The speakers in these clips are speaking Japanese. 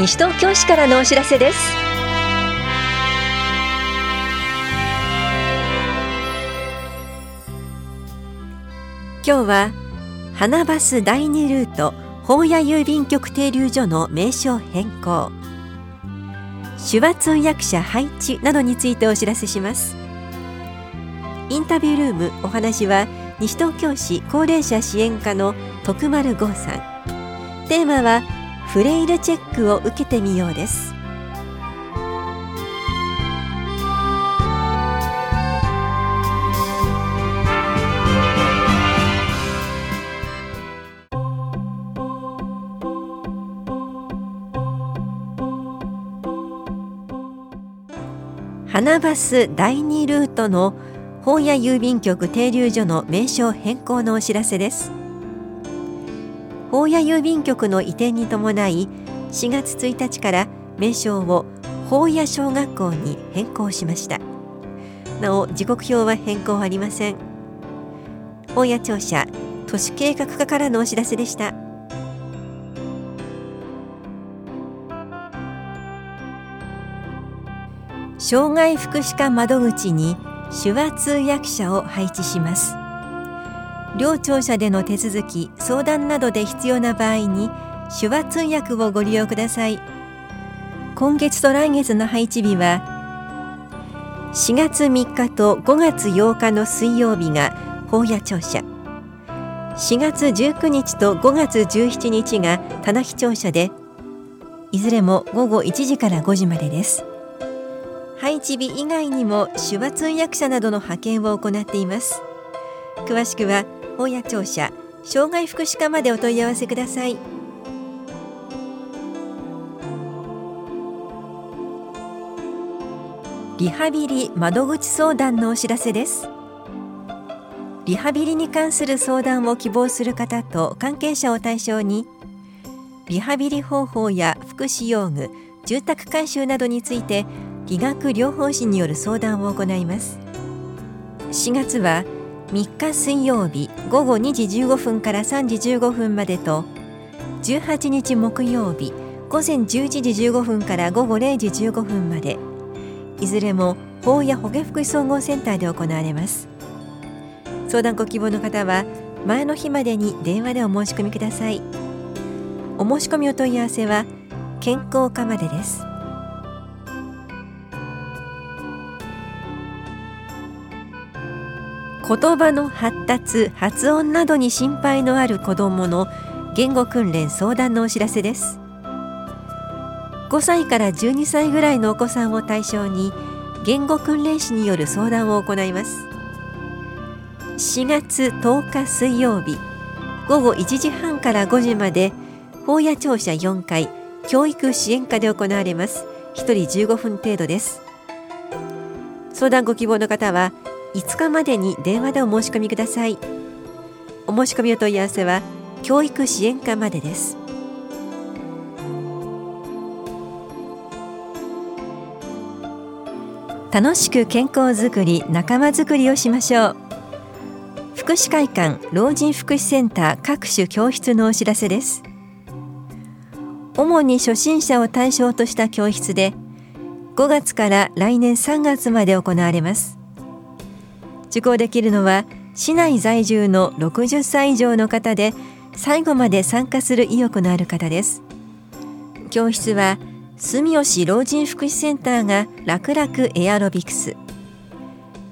西東京市からのお知らせです。今日は花バス第2ルート宝屋郵便局停留所の名称変更。手話通訳者配置などについてお知らせします。インタビュールームお話は西東京市高齢者支援課の徳丸剛さん。テーマはフレイルチェックを受けてみようです。花バス第2ルートの本屋郵便局停留所の名称変更のお知らせです。本屋郵便局の移転に伴い4月1日から名称を本屋小学校に変更しました。なお時刻表は変更ありません。本屋庁舎都市計画課からのお知らせでした。障害福祉課窓口に手話通訳者を配置します。両庁舎での手続き相談などで必要な場合に手話通訳をご利用ください。今月と来月の配置日は4月3日と5月8日の水曜日が法屋庁舎4月19日と5月17日が棚木庁舎でいずれも午後1時から5時までです。配置日以外にも手話通訳者などの派遣を行っています。詳しくは本屋庁舎障害福祉課までお問い合わせください。リハビリ窓口相談のお知らせです。リハビリに関する相談を希望する方と関係者を対象にリハビリ方法や福祉用具住宅改修などについて理学療法士による相談を行います。4月は3日水曜日午後2時15分から3時15分までと18日木曜日午前11時15分から午後0時15分までいずれも法や保健福祉総合センターで行われます。相談ご希望の方は前の日までに電話でお申し込みください。お申し込みお問い合わせは健康課までです。言葉の発達発音などに心配のある子どもの言語訓練相談のお知らせです。5歳から12歳ぐらいのお子さんを対象に言語訓練士による相談を行います。4月10日水曜日午後1時半から5時まで法屋庁舎4階教育支援課で行われます。1人15分程度です。相談ご希望の方は5日までに電話でお申し込みください。お申し込みお問い合わせは教育支援課までです。楽しく健康づくり仲間づくりをしましょう。福祉会館老人福祉センター各種教室のお知らせです。主に初心者を対象とした教室で5月から来年3月まで行われます。受講できるのは市内在住の60歳以上の方で最後まで参加する意欲のある方です。教室は住吉老人福祉センターが楽々エアロビクス。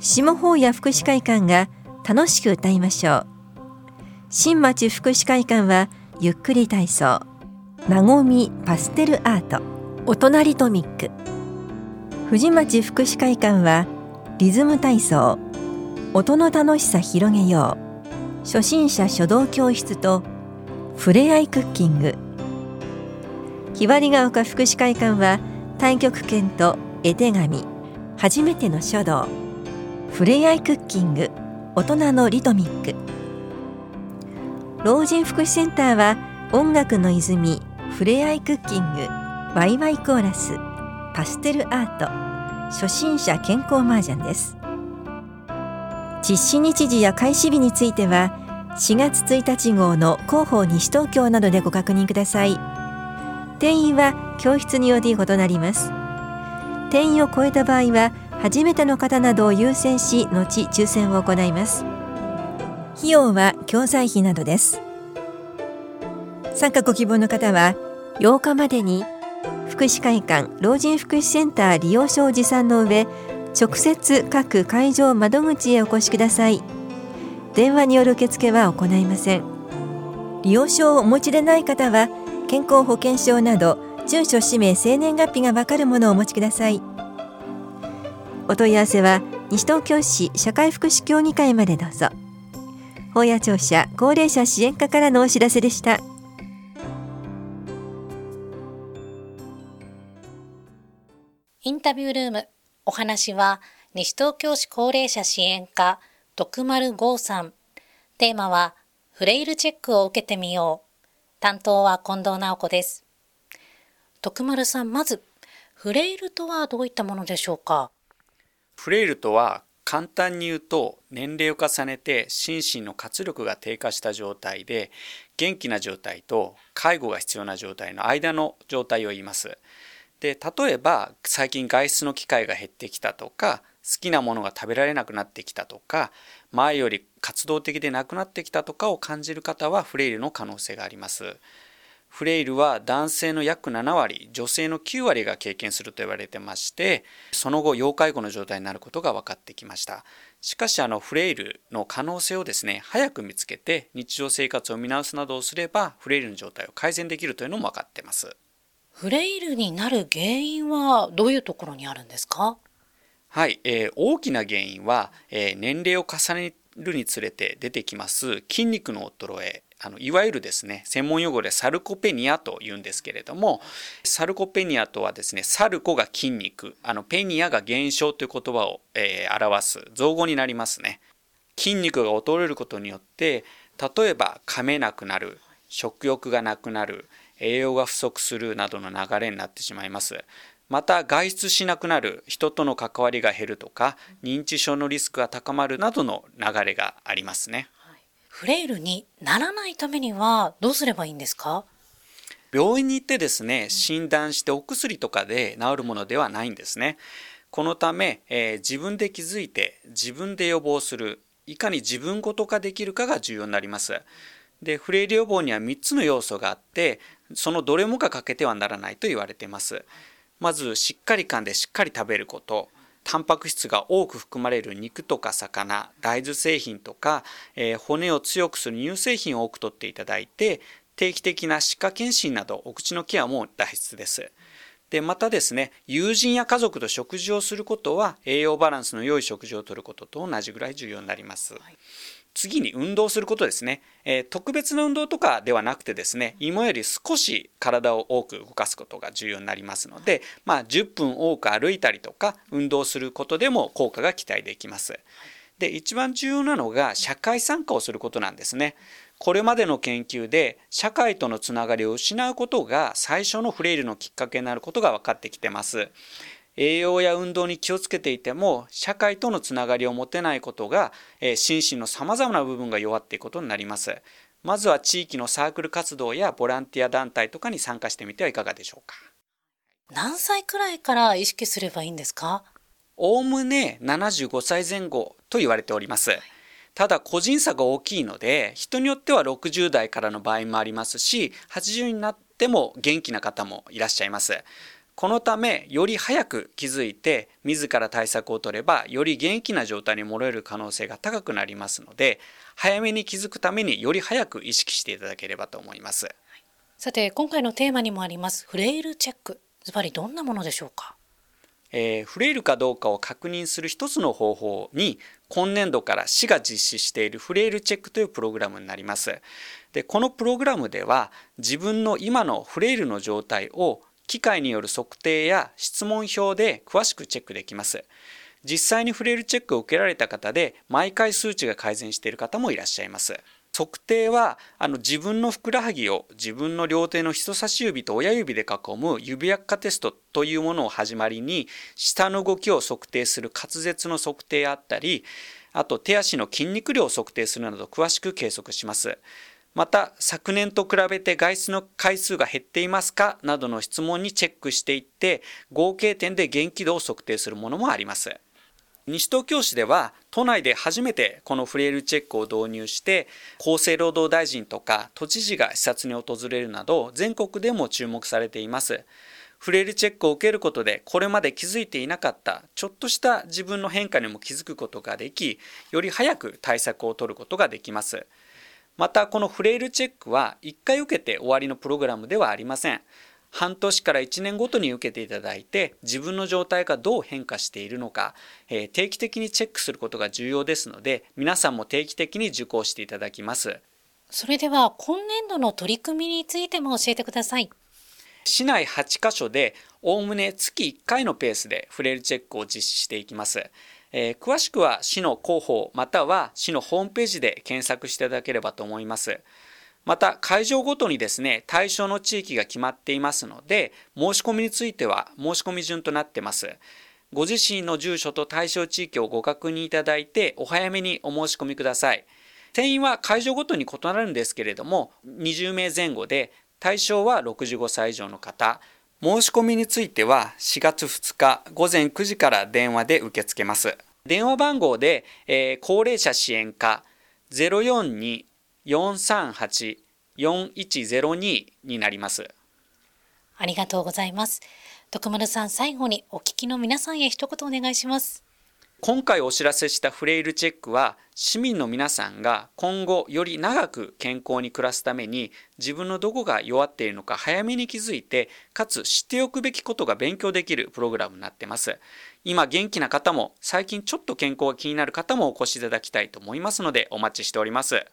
下法や福祉会館が楽しく歌いましょう。新町福祉会館はゆっくり体操。なごみパステルアート。お隣トミック。藤町福祉会館はリズム体操。音の楽しさ広げよう。初心者書道教室とふれあいクッキング。ひばりが丘福祉会館は太極拳と絵手紙。初めての書道。ふれあいクッキング。大人のリトミック。老人福祉センターは音楽の泉。ふれあいクッキング。ワイワイコーラス。パステルアート。初心者健康麻雀です。実施日時や開始日については4月1日号の広報西東京などでご確認ください。定員は教室により異なります。定員を超えた場合は初めての方などを優先し後抽選を行います。費用は教材費などです。参加ご希望の方は8日までに福祉会館老人福祉センター利用証を持参の上直接各会場窓口へお越しください。電話による受付は行いません。利用証をお持ちでない方は健康保険証など住所氏名生年月日がわかるものをお持ちください。お問い合わせは西東京市社会福祉協議会までどうぞ。法屋庁舎高齢者支援課からのお知らせでした。インタビュールーム。お話は西東京市高齢者支援課徳丸剛さん。テーマはフレイルチェックを受けてみよう。担当は近藤直子です。徳丸さんまずフレイルとはどういったものでしょうか？フレイルとは簡単に言うと年齢を重ねて心身の活力が低下した状態で元気な状態と介護が必要な状態の間の状態を言います。で例えば最近外出の機会が減ってきたとか好きなものが食べられなくなってきたとか前より活動的でなくなってきたとかを感じる方はフレイルの可能性があります。フレイルは男性の約7割、女性の9割が経験すると言われてまして、その後、要介護の状態になることが分かってきました。しかし、あの、フレイルの可能性をですね、早く見つけて、日常生活を見直すなどをすれば、フレイルの状態を改善できるというのも分かってます。フレイルになる原因はどういうところにあるんですか？はい、えー、大きな原因は、えー、年齢を重ねるにつれて出てきます筋肉の衰えあのいわゆるですね専門用語でサルコペニアというんですけれどもサルコペニアとはですねサルコが筋肉あのペニアが減少という言葉を、えー、表す造語になりますね。筋肉が衰えることによって例えば噛めなくなる食欲がなくなる栄養が不足するなどの流れになってしまいます。また外出しなくなる人との関わりが減るとか認知症のリスクが高まるなどの流れがありますね。フレイルにならないためにはどうすればいいんですか？病院に行ってですね診断してお薬とかで治るものではないんですね。このため、えー、自分で気づいて自分で予防するいかに自分ごと化できるかが重要になりますでフレイル予防には3つの要素があってそのどれもが欠けてはならないと言われていますまずしっかり噛んでしっかり食べることタンパク質が多く含まれる肉とか魚大豆製品とか、えー、骨を強くする乳製品を多くとっていただいて定期的な歯科検診などお口のケアも大切です。でまたですね友人や家族と食事をすることは栄養バランスの良い食事をとることと同じぐらい重要になります。はい次に運動することですね、えー、特別な運動とかではなくてですね今より少し体を多く動かすことが重要になりますので、まあ、10分多く歩いたりとか運動することでも効果が期待できます。で一番重要なのが社会参加をすることなんですね。これまでの研究で社会とのつながりを失うことが最初のフレイルのきっかけになることが分かってきてます。栄養や運動に気をつけていても社会とのつながりを持てないことが、え心身のさまざまな部分が弱っていくことになります。まずは地域のサークル活動やボランティア団体とかに参加してみてはいかがでしょうか。何歳くらいから意識すればいいんですか？おおむね75歳前後と言われております。ただ個人差が大きいので人によっては60代からの場合もありますし80になっても元気な方もいらっしゃいます。このためより早く気づいて自ら対策を取ればより元気な状態に戻れる可能性が高くなりますので早めに気づくためにより早く意識していただければと思います。さて今回のテーマにもありますフレイルチェック。ズバリどんなものでしょうか？えー、フレイルかどうかを確認する一つの方法に今年度から市が実施しているフレイルチェックというプログラムになります。でこのプログラムでは自分の今のフレイルの状態を機械による測定や質問票で詳しくチェックできます。実際にフレイルチェックを受けられた方で毎回数値が改善している方もいらっしゃいます。測定はあの自分のふくらはぎを自分の両手の人差し指と親指で囲む指輪化テストというものを始まりに下の動きを測定する滑舌の測定あったりあと手足の筋肉量を測定するなど詳しく計測します。また昨年と比べて外出の回数が減っていますか？などの質問にチェックしていって合計点で元気度を測定するものもあります。西東京市では都内で初めてこのフレイルチェックを導入して厚生労働大臣とか都知事が視察に訪れるなど全国でも注目されています。フレイルチェックを受けることでこれまで気づいていなかったちょっとした自分の変化にも気づくことができより早く対策を取ることができます。またこのフレイルチェックは1回受けて終わりのプログラムではありません。半年から1年ごとに受けていただいて自分の状態がどう変化しているのか、えー、定期的にチェックすることが重要ですので皆さんも定期的に受講していただきます。それでは今年度の取り組みについても教えてください。市内8カ所でおおむね月1回のペースでフレイルチェックを実施していきますえー、詳しくは市の広報または市のホームページで検索していただければと思います。また会場ごとにですね対象の地域が決まっていますので申し込みについては申し込み順となってます。ご自身の住所と対象地域をご確認いただいてお早めにお申し込みください。定員は会場ごとに異なるんですけれども20名前後で対象は65歳以上の方。申し込みについては4月2日午前9時から電話で受け付けます電話番号で、えー、高齢者支援課042 438-4102になります。ありがとうございます。徳丸さん、最後にお聞きの皆さんへ一言お願いします。今回お知らせしたフレイルチェックは市民の皆さんが今後より長く健康に暮らすために自分のどこが弱っているのか早めに気づいてかつ知っておくべきことが勉強できるプログラムになってます今元気な方も最近ちょっと健康が気になる方もお越しいただきたいと思いますのでお待ちしております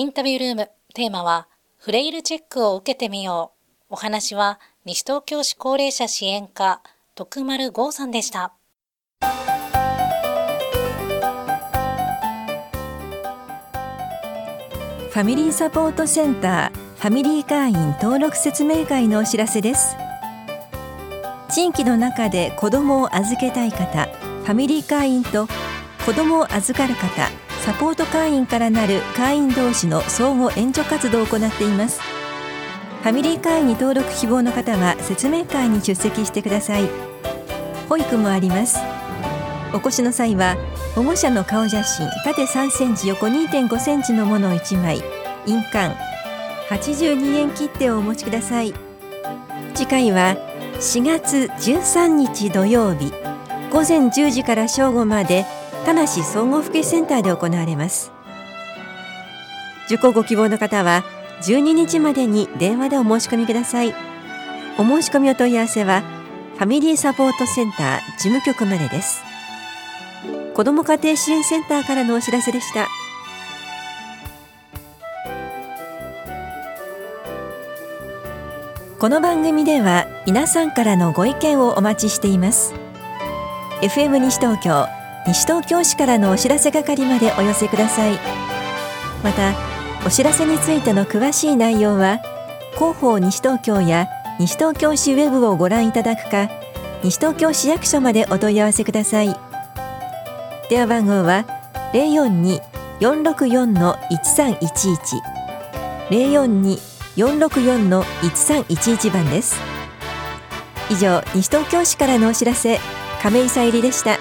インタビュールーム、テーマは、フレイルチェックを受けてみよう。お話は、西東京市高齢者支援課、徳丸剛さんでした。ファミリーサポートセンター、ファミリー会員登録説明会のお知らせです。地域の中で子どもを預けたい方、ファミリー会員と子どもを預かる方、サポート会員からなる会員同士の相互援助活動を行っています。ファミリー会員に登録希望の方は説明会に出席してください。保育もあります。お越しの際は保護者の顔写真縦3センチ横2.5センチのものを1枚。印鑑。82円切手をお持ちください。次回は4月13日土曜日。午前10時から正午まで田無総合福祉センターで行われます。受講ご希望の方は12日までに電話でお申し込みください。お申し込みお問い合わせはファミリーサポートセンター事務局までです。子ども家庭支援センターからのお知らせでした。この番組では皆さんからのご意見をお待ちしています。FM 西東京西東京市からのお知らせ係までお寄せください。またお知らせについての詳しい内容は広報西東京や西東京市ウェブをご覧いただくか西東京市役所までお問い合わせください。電話番号は042-464-1311 042-464-1311番です。以上西東京市からのお知らせ亀井さゆりでした。